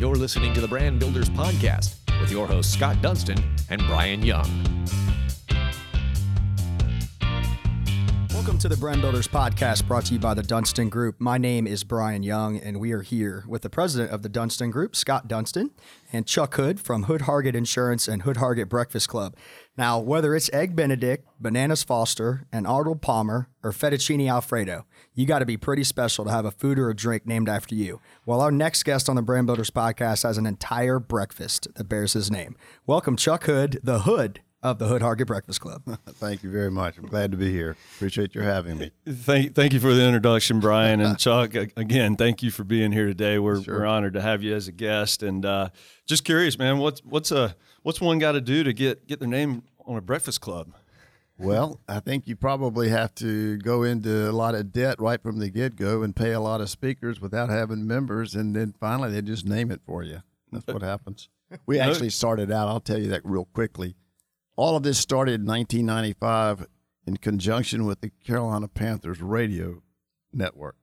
You're listening to the Brand Builders Podcast with your hosts Scott Dunston and Brian Young. Welcome to the Brand Builders Podcast brought to you by the Dunston Group. My name is Brian Young, and we are here with the president of the Dunston Group, Scott Dunston, and Chuck Hood from Hood Hargett Insurance and Hood Hargett Breakfast Club. Now, whether it's Egg Benedict, Bananas Foster, and Arnold Palmer, or Fettuccine Alfredo, you got to be pretty special to have a food or a drink named after you. Well, our next guest on the Brand Builders Podcast has an entire breakfast that bears his name. Welcome, Chuck Hood, the Hood of the Hood Hargett Breakfast Club. Thank you very much. I'm glad to be here. Appreciate your having me. Thank, thank you for the introduction, Brian and Chuck. Again, thank you for being here today. We're, sure. we're honored to have you as a guest, and uh, just curious, man. What's what's a what's one got to do to get get their name on a breakfast club? Well, I think you probably have to go into a lot of debt right from the get go and pay a lot of speakers without having members, and then finally they just name it for you. That's what happens. We actually started out. I'll tell you that real quickly all of this started in 1995 in conjunction with the Carolina Panthers radio network.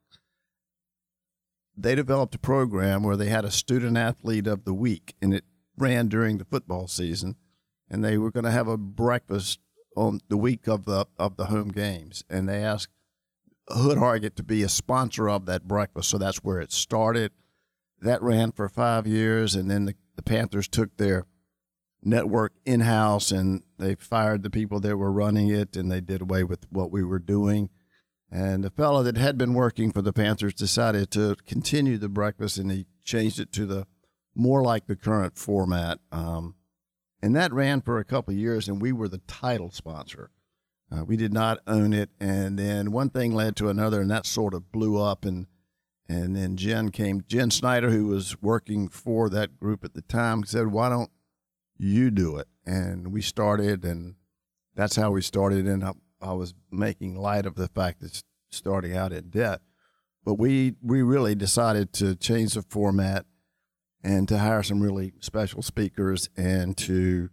They developed a program where they had a student athlete of the week, and it ran during the football season. And they were going to have a breakfast on the week of the of the home games, and they asked Hood Hargett to be a sponsor of that breakfast. So that's where it started. That ran for five years, and then the, the Panthers took their network in house and they fired the people that were running it and they did away with what we were doing. And the fellow that had been working for the Panthers decided to continue the breakfast and he changed it to the more like the current format. Um, and that ran for a couple years and we were the title sponsor. Uh, we did not own it. And then one thing led to another and that sort of blew up and and then Jen came, Jen Snyder, who was working for that group at the time, said, Why don't you do it. And we started, and that's how we started. And I, I was making light of the fact that starting out in debt. But we, we really decided to change the format and to hire some really special speakers and to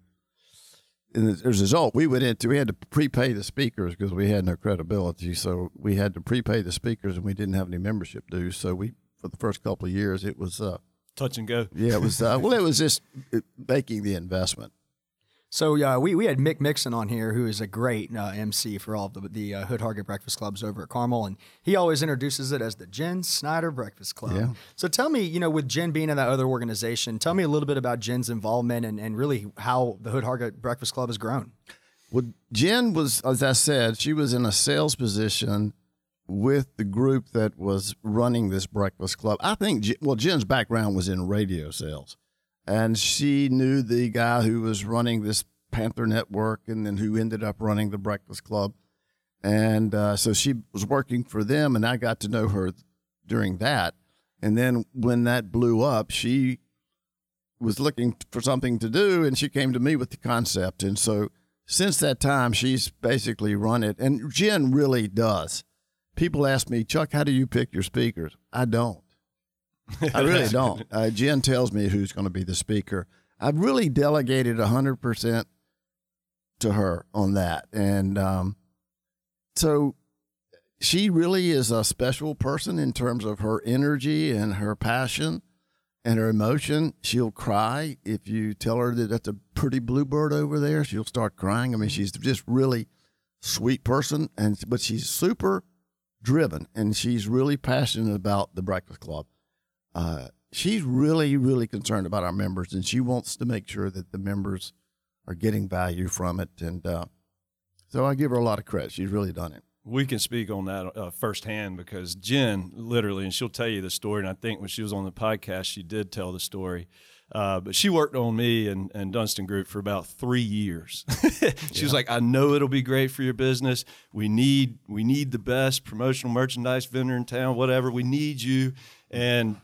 and as a result, we went into we had to prepay the speakers because we had no credibility. So we had to prepay the speakers, and we didn't have any membership dues. So we, for the first couple of years, it was uh, touch and go. Yeah, it was. Uh, well, it was just making the investment. So uh, we we had Mick Mixon on here, who is a great uh, MC for all of the, the uh, Hood Hargett Breakfast Clubs over at Carmel, and he always introduces it as the Jen Snyder Breakfast Club. Yeah. So tell me, you know, with Jen being in that other organization, tell me a little bit about Jen's involvement and, and really how the Hood Hargett Breakfast Club has grown. Well, Jen was, as I said, she was in a sales position with the group that was running this breakfast club. I think, well, Jen's background was in radio sales, and she knew the guy who was running this Panther Network and then who ended up running the breakfast club. And uh, so she was working for them, and I got to know her during that. And then when that blew up, she was looking for something to do, and she came to me with the concept. And so since that time, she's basically run it. And Jen really does people ask me, Chuck, how do you pick your speakers? I don't. I really don't. Uh, Jen tells me who's going to be the speaker. I've really delegated 100% to her on that. And um, so she really is a special person in terms of her energy and her passion and her emotion. She'll cry if you tell her that that's a pretty bluebird over there. She'll start crying. I mean, she's just really sweet person, and but she's super driven and she's really passionate about the Breakfast Club. Uh, she's really, really concerned about our members and she wants to make sure that the members are getting value from it. And uh, so I give her a lot of credit. She's really done it. We can speak on that uh, firsthand because Jen, literally, and she'll tell you the story. And I think when she was on the podcast, she did tell the story. Uh, but she worked on me and, and Dunston Group for about three years. she yeah. was like, "I know it'll be great for your business. We need we need the best promotional merchandise vendor in town. Whatever we need you." And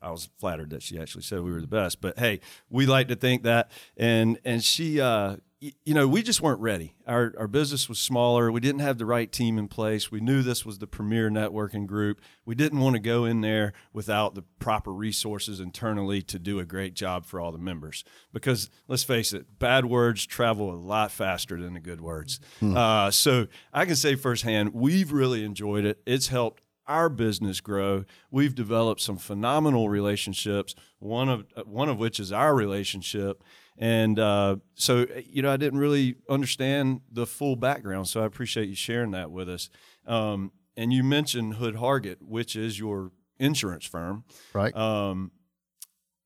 I was flattered that she actually said we were the best. But hey, we like to think that. And and she uh, you know, we just weren't ready. Our, our business was smaller. We didn't have the right team in place. We knew this was the premier networking group. We didn't want to go in there without the proper resources internally to do a great job for all the members. Because let's face it, bad words travel a lot faster than the good words. Hmm. Uh, so I can say firsthand, we've really enjoyed it. It's helped our business grow, we've developed some phenomenal relationships. One of one of which is our relationship, and uh, so you know I didn't really understand the full background. So I appreciate you sharing that with us. Um, and you mentioned Hood Hargett, which is your insurance firm, right? Um,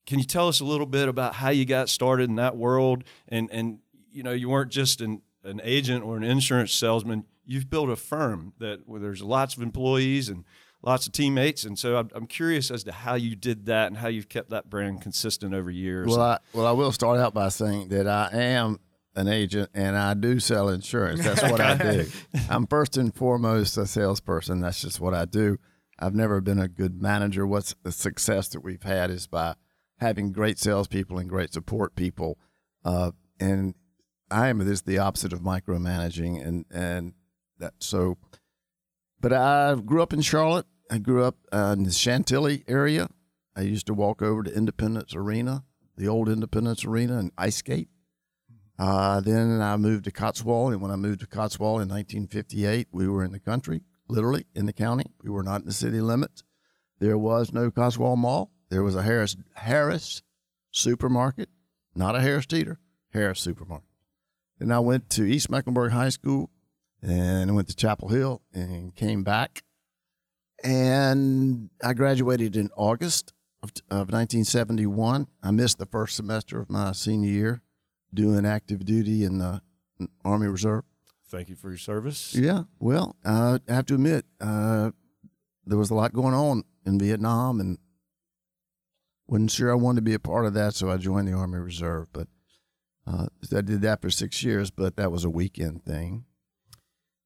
can you tell us a little bit about how you got started in that world? And and you know you weren't just an an agent or an insurance salesman. You've built a firm that where there's lots of employees and lots of teammates, and so I'm, I'm curious as to how you did that and how you've kept that brand consistent over years. Well, I, well, I will start out by saying that I am an agent and I do sell insurance. That's what I do. I'm first and foremost a salesperson. That's just what I do. I've never been a good manager. What's the success that we've had is by having great salespeople and great support people. Uh, and I am this the opposite of micromanaging, and and that so. But I grew up in Charlotte. I grew up uh, in the Chantilly area. I used to walk over to Independence Arena, the old Independence Arena, and ice skate. Uh, then I moved to Cotswold, and when I moved to Cotswold in 1958, we were in the country, literally in the county. We were not in the city limits. There was no Cotswold Mall. There was a Harris Harris supermarket, not a Harris Teeter, Harris supermarket. Then I went to East Mecklenburg High School, and I went to Chapel Hill, and came back. And I graduated in August of, of 1971. I missed the first semester of my senior year doing active duty in the Army Reserve. Thank you for your service. Yeah, well, uh, I have to admit, uh, there was a lot going on in Vietnam, and wasn't sure I wanted to be a part of that, so I joined the Army Reserve. But uh, I did that for six years, but that was a weekend thing.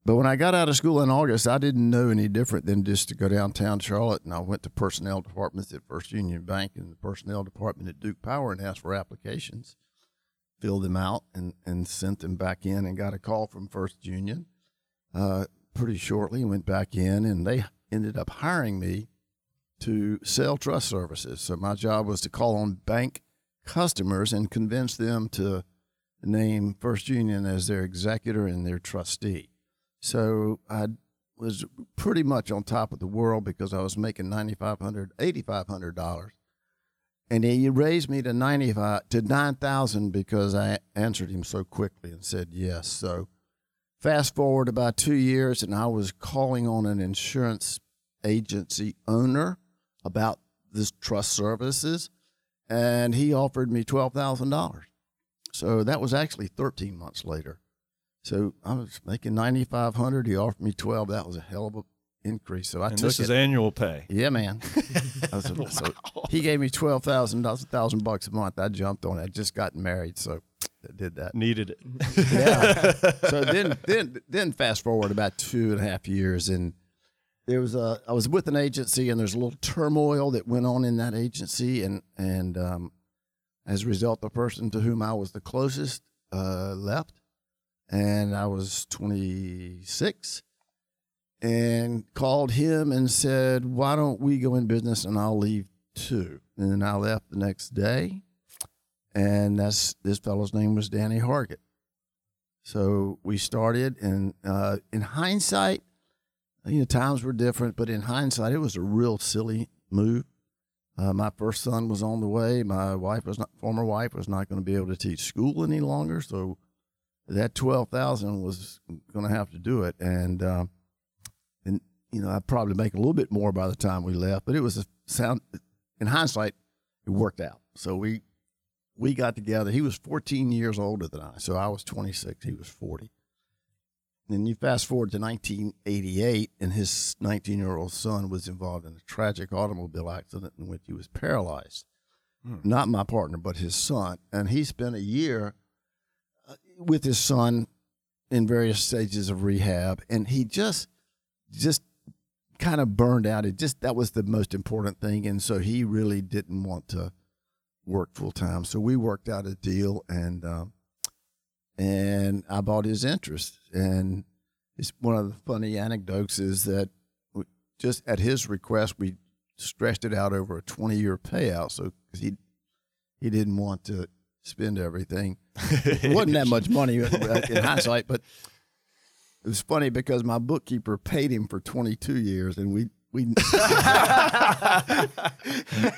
But when I got out of school in August, I didn't know any different than just to go downtown Charlotte, and I went to personnel departments at First Union Bank and the personnel department at Duke Power and asked for applications filled them out and, and sent them back in and got a call from First Union uh, pretty shortly. Went back in and they ended up hiring me to sell trust services. So my job was to call on bank customers and convince them to name First Union as their executor and their trustee. So I was pretty much on top of the world because I was making $9,500, $8,500 and he raised me to 95 to 9000 because i answered him so quickly and said yes. So fast forward about two years and i was calling on an insurance agency owner about this trust services and he offered me $12000 so that was actually 13 months later so i was making 9500 he offered me 12 that was a hell of a increase. So I and took this it. is annual pay. Yeah, man. so, wow. so he gave me twelve thousand dollars, a thousand bucks a month. I jumped on it. I just got married, so I did that. Needed it. yeah. So then, then, then fast forward about two and a half years, and there was a. I was with an agency, and there's a little turmoil that went on in that agency, and and um, as a result, the person to whom I was the closest uh, left, and I was 26 and called him and said, Why don't we go in business and I'll leave too? And I left the next day. And that's this fellow's name was Danny Hargett. So we started, and uh, in hindsight, you know, times were different, but in hindsight, it was a real silly move. Uh, my first son was on the way. My wife was not, former wife was not going to be able to teach school any longer. So that 12,000 was going to have to do it. And, um, and you know, I'd probably make a little bit more by the time we left, but it was a sound. In hindsight, it worked out. So we we got together. He was 14 years older than I, so I was 26. He was 40. And you fast forward to 1988, and his 19 year old son was involved in a tragic automobile accident in which he was paralyzed. Hmm. Not my partner, but his son. And he spent a year with his son in various stages of rehab, and he just just kind of burned out. It just that was the most important thing, and so he really didn't want to work full time. So we worked out a deal, and um, and I bought his interest. And it's one of the funny anecdotes is that just at his request, we stretched it out over a twenty year payout. So he he didn't want to spend everything. it wasn't that much money in hindsight, but it was funny because my bookkeeper paid him for 22 years, and we we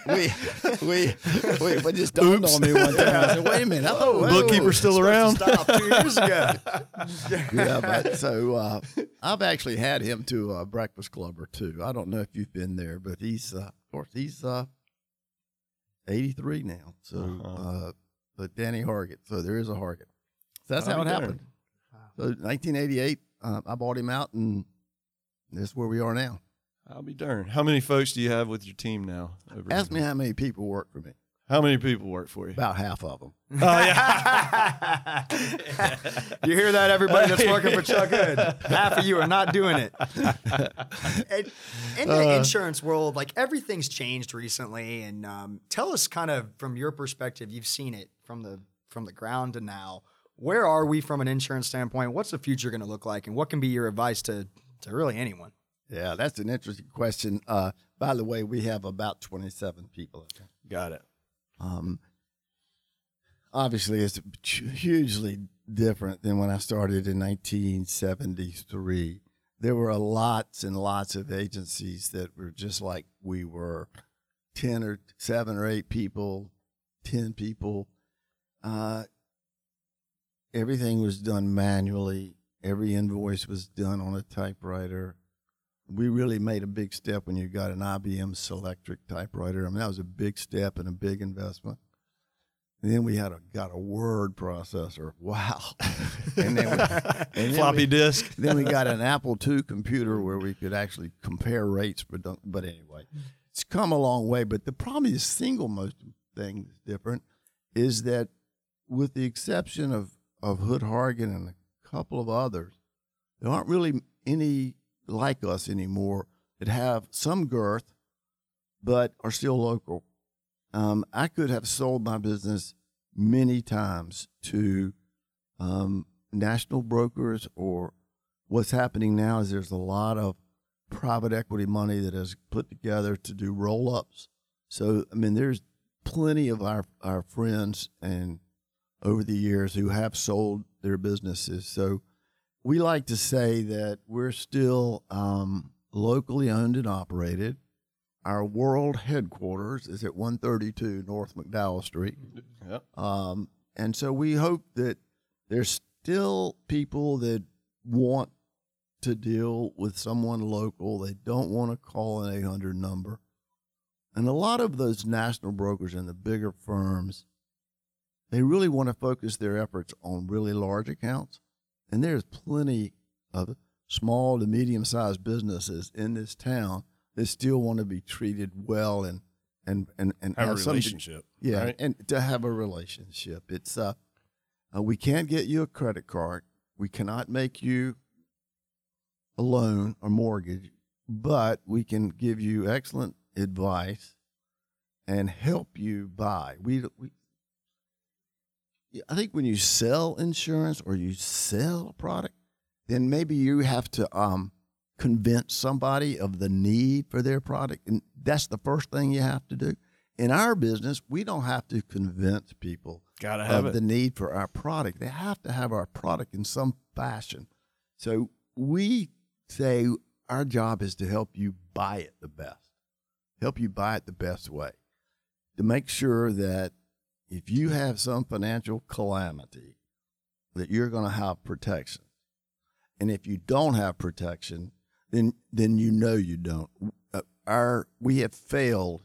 we we we but just dawned on me one time. I said, "Wait a minute, I thought Bookkeeper still around? Stop two years ago. yeah, but so uh, I've actually had him to a breakfast club or two. I don't know if you've been there, but he's uh, of course he's uh, 83 now. So, Uh-huh. Uh, but Danny Hargett. So there is a Hargett. So that's how it be darned. happened. So 1988, uh, I bought him out, and that's where we are now. I'll be darned. How many folks do you have with your team now? over Ask me how many people work for me. How many people work for you? About half of them. Oh yeah. You hear that, everybody that's working for Chuck Hood? Half of you are not doing it. And in the insurance world, like everything's changed recently, and um, tell us kind of from your perspective, you've seen it from the from the ground to now. Where are we from an insurance standpoint? What's the future going to look like, and what can be your advice to to really anyone? Yeah, that's an interesting question. Uh, by the way, we have about 27 people. Got it. Um, obviously, it's hugely different than when I started in 1973. There were lots and lots of agencies that were just like we were 10 or 7 or 8 people, 10 people. Uh, everything was done manually, every invoice was done on a typewriter. We really made a big step when you got an IBM Selectric typewriter. I mean, that was a big step and a big investment. And then we had a got a word processor. Wow. and then, we, and then Floppy we, disk. then we got an Apple II computer where we could actually compare rates. But but anyway, it's come a long way. But the probably the single most thing that's different is that, with the exception of of Hood Hargett and a couple of others, there aren't really any like us anymore that have some girth, but are still local. Um, I could have sold my business many times to um, national brokers, or what's happening now is there's a lot of private equity money that is put together to do roll ups. So, I mean, there's plenty of our, our friends and over the years who have sold their businesses. So, we like to say that we're still um, locally owned and operated. Our world headquarters is at 132 North McDowell Street. Yep. Um, and so we hope that there's still people that want to deal with someone local. They don't want to call an 800 number. And a lot of those national brokers and the bigger firms, they really want to focus their efforts on really large accounts. And there's plenty of small to medium sized businesses in this town that still want to be treated well and and and, and Have a some- relationship. yeah, right? and to have a relationship. It's uh, uh, we can't get you a credit card. We cannot make you a loan or mortgage, but we can give you excellent advice and help you buy. We we. I think when you sell insurance or you sell a product, then maybe you have to um, convince somebody of the need for their product, and that's the first thing you have to do. In our business, we don't have to convince people Gotta have of it. the need for our product. They have to have our product in some fashion. So we say our job is to help you buy it the best, help you buy it the best way, to make sure that if you have some financial calamity, that you're going to have protection. And if you don't have protection, then then you know you don't. Uh, Our we have failed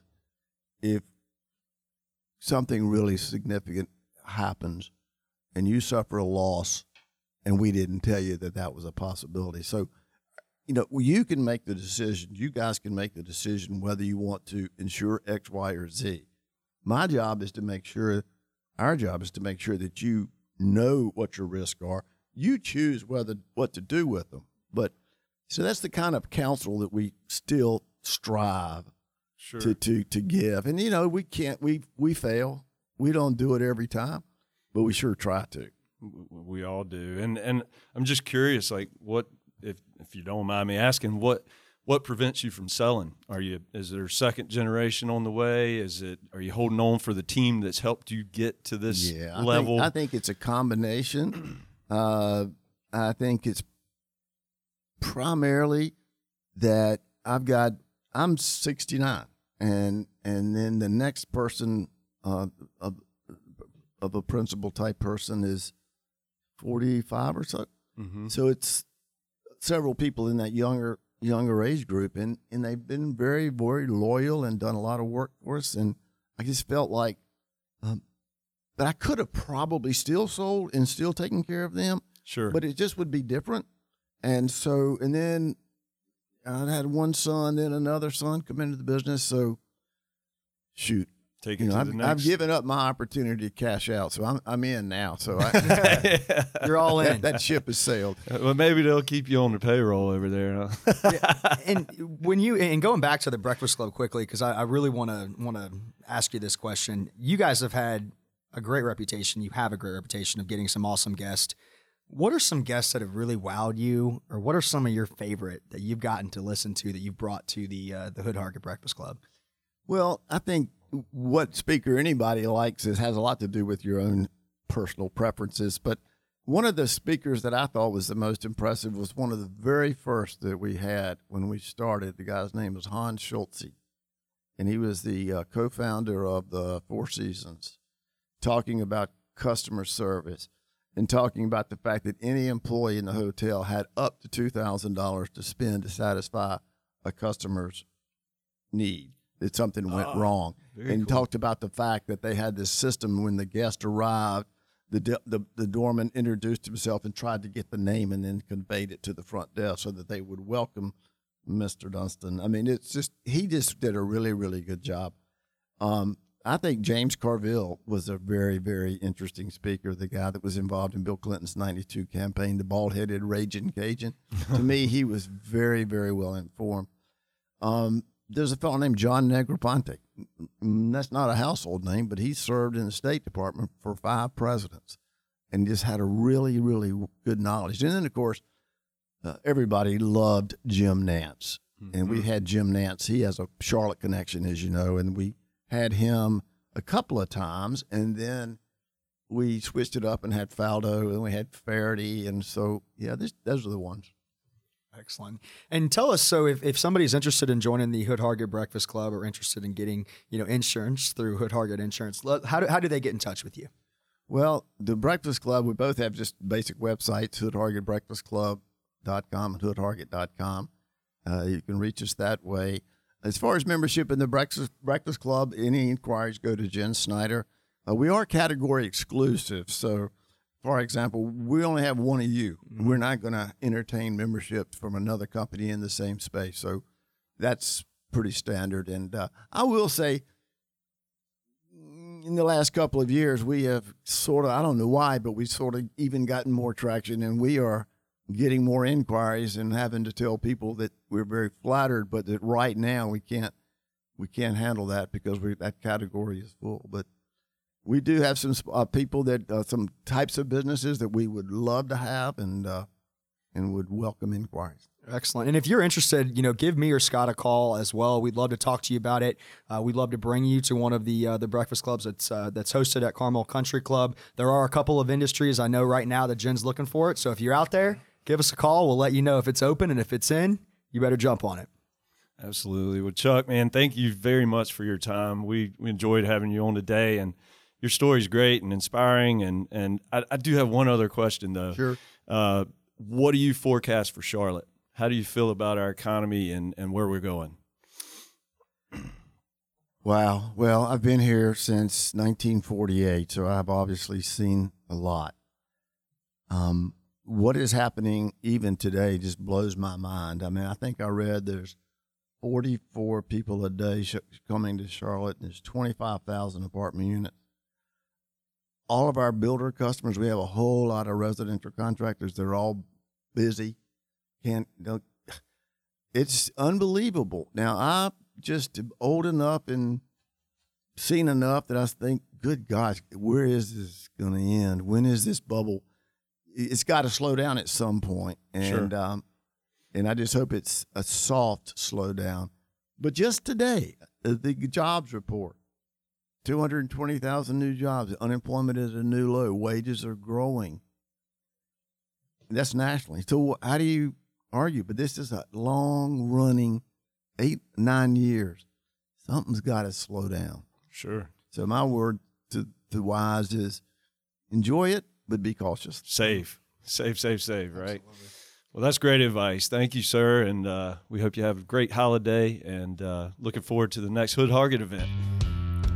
if something really significant happens and you suffer a loss and we didn't tell you that that was a possibility. So, you know, you can make the decision. You guys can make the decision whether you want to insure X, Y, or Z. My job is to make sure, our job is to make sure that you know what your risks are. You choose whether what to do with them. But so that's the kind of counsel that we still strive Sure. to, to to give. And you know, we can't we we fail. We don't do it every time, but we sure try to. We all do and and i'm just curious like what if if you don't mind me asking what what prevents you from selling are you is there second generation on the way is it are you holding on for the team that's helped you get to this Yeah, I level Think, I think it's a combination. uh, I think it's primarily that I've got I'm 69, and and then the next person uh, of of a principal type person is 45 or so. Mm-hmm. So it's several people in that younger younger age group, and and they've been very very loyal and done a lot of work for us. And I just felt like um, that I could have probably still sold and still taken care of them, Sure. but it just would be different. And so, and then I had one son, then another son come into the business. So, shoot, Take it you know, to I've, the next. I've given up my opportunity to cash out, so I'm I'm in now. So I, You're all in. that, that ship has sailed. well, maybe they'll keep you on the payroll over there. Huh? and when you and going back to the Breakfast Club quickly, because I, I really want to want to ask you this question. You guys have had a great reputation. You have a great reputation of getting some awesome guests. What are some guests that have really wowed you, or what are some of your favorite that you've gotten to listen to that you've brought to the uh, the Hood Hargett Breakfast Club? Well, I think what speaker anybody likes is has a lot to do with your own personal preferences. But one of the speakers that I thought was the most impressive was one of the very first that we had when we started. The guy's name was Hans Schulze, and he was the uh, co-founder of the Four Seasons, talking about customer service and talking about the fact that any employee in the hotel had up to two thousand dollars to spend to satisfy a customer's need that something went Ah, wrong and cool. talked about the fact that they had this system when the guest arrived the, de- the the doorman introduced himself and tried to get the name and then conveyed it to the front desk so that they would welcome Mr. Dunston. I mean, it's just he just did a really really good job. Um, I think James Carville was a very very interesting speaker. The guy that was involved in Bill Clinton's '92 campaign, the bald headed raging Cajun. to me, he was very very well informed. Um, there's a fellow named John Negroponte. That's not a household name, but he served in the State Department for five presidents and just had a really, really good knowledge. And then, of course, uh, everybody loved Jim Nantz. And we had Jim Nantz. He has a Charlotte connection, as you know, and we had him a couple of times. And then we switched it up and had Faldo, and we had Feherty. And so, yeah, this, those are the ones. Excellent. And tell us so if, if somebody's interested in joining the Hood Hargett Breakfast Club or interested in getting you know insurance through Hood Hargett Insurance, how do, how do they get in touch with you? Well, the Breakfast Club, we both have just basic websites, hoodhargettbreakfastclub.com and hoodhargett.com. Uh, you can reach us that way. As far as membership in the Breakfast, Breakfast Club, any inquiries go to Jen Snyder. Uh, we are category exclusive. So, for example, we only have one of you. We're not going to entertain membership from another company in the same space. So, that's pretty standard. And uh, I will say, in the last couple of years, we have sort of, I don't know why, but we've sort of even gotten more traction and we are getting more inquiries and having to tell people that we're very flattered, but that right now we can't, we can't handle that because we, that category is full. But we do have some uh, people that, uh, some types of businesses that we would love to have and, uh, and would welcome inquiries. Excellent. And if you're interested, you know, give me or Scott a call as well. We'd love to talk to you about it. Uh, we'd love to bring you to one of the uh, the breakfast clubs that's uh, that's hosted at Carmel Country Club. There are a couple of industries I know right now that Jen's looking for it. So if you're out there, give us a call. We'll let you know if it's open and if it's in, you better jump on it. Absolutely. Well, Chuck, man, thank you very much for your time. We, we enjoyed having you on today, and your story's great and inspiring. And and I, I do have one other question though. Sure. Uh, what do you forecast for Charlotte? How do you feel about our economy and, and where we're going? Wow. Well, I've been here since 1948, so I've obviously seen a lot. Um, what is happening even today just blows my mind. I mean, I think I read there's 44 people a day sh- coming to Charlotte, and there's 25,000 apartment units. All of our builder customers, we have a whole lot of residential contractors. They're all busy. Can't. It's unbelievable. Now I'm just old enough and seen enough that I think, good gosh, where is this going to end? When is this bubble? It's got to slow down at some point, and Sure. um, and I just hope it's a soft slowdown. But just today, uh, the jobs report. 220,000 new jobs. Unemployment is a new low. Wages are growing. That's nationally. So how do you argue? But this is a long running eight, nine years, something's got to slow down. Sure. So my word to the wise is enjoy it, but be cautious. Safe, safe, safe, safe. Right. Well, that's great advice. Thank you, sir. And uh, we hope you have a great holiday and uh, looking forward to the next Hood Hargett event.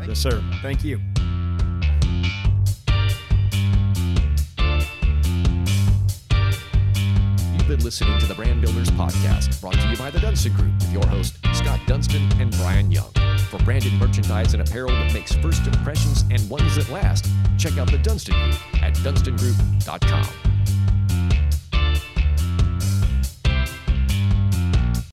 Yes, sir. Thank you. You've been listening to the Brand Builders Podcast, brought to you by the Dunston Group with your host, Scott Dunston and Brian Young. For branded merchandise and apparel that makes first impressions and ones that last, check out the Dunston Group at dunstongroup.com.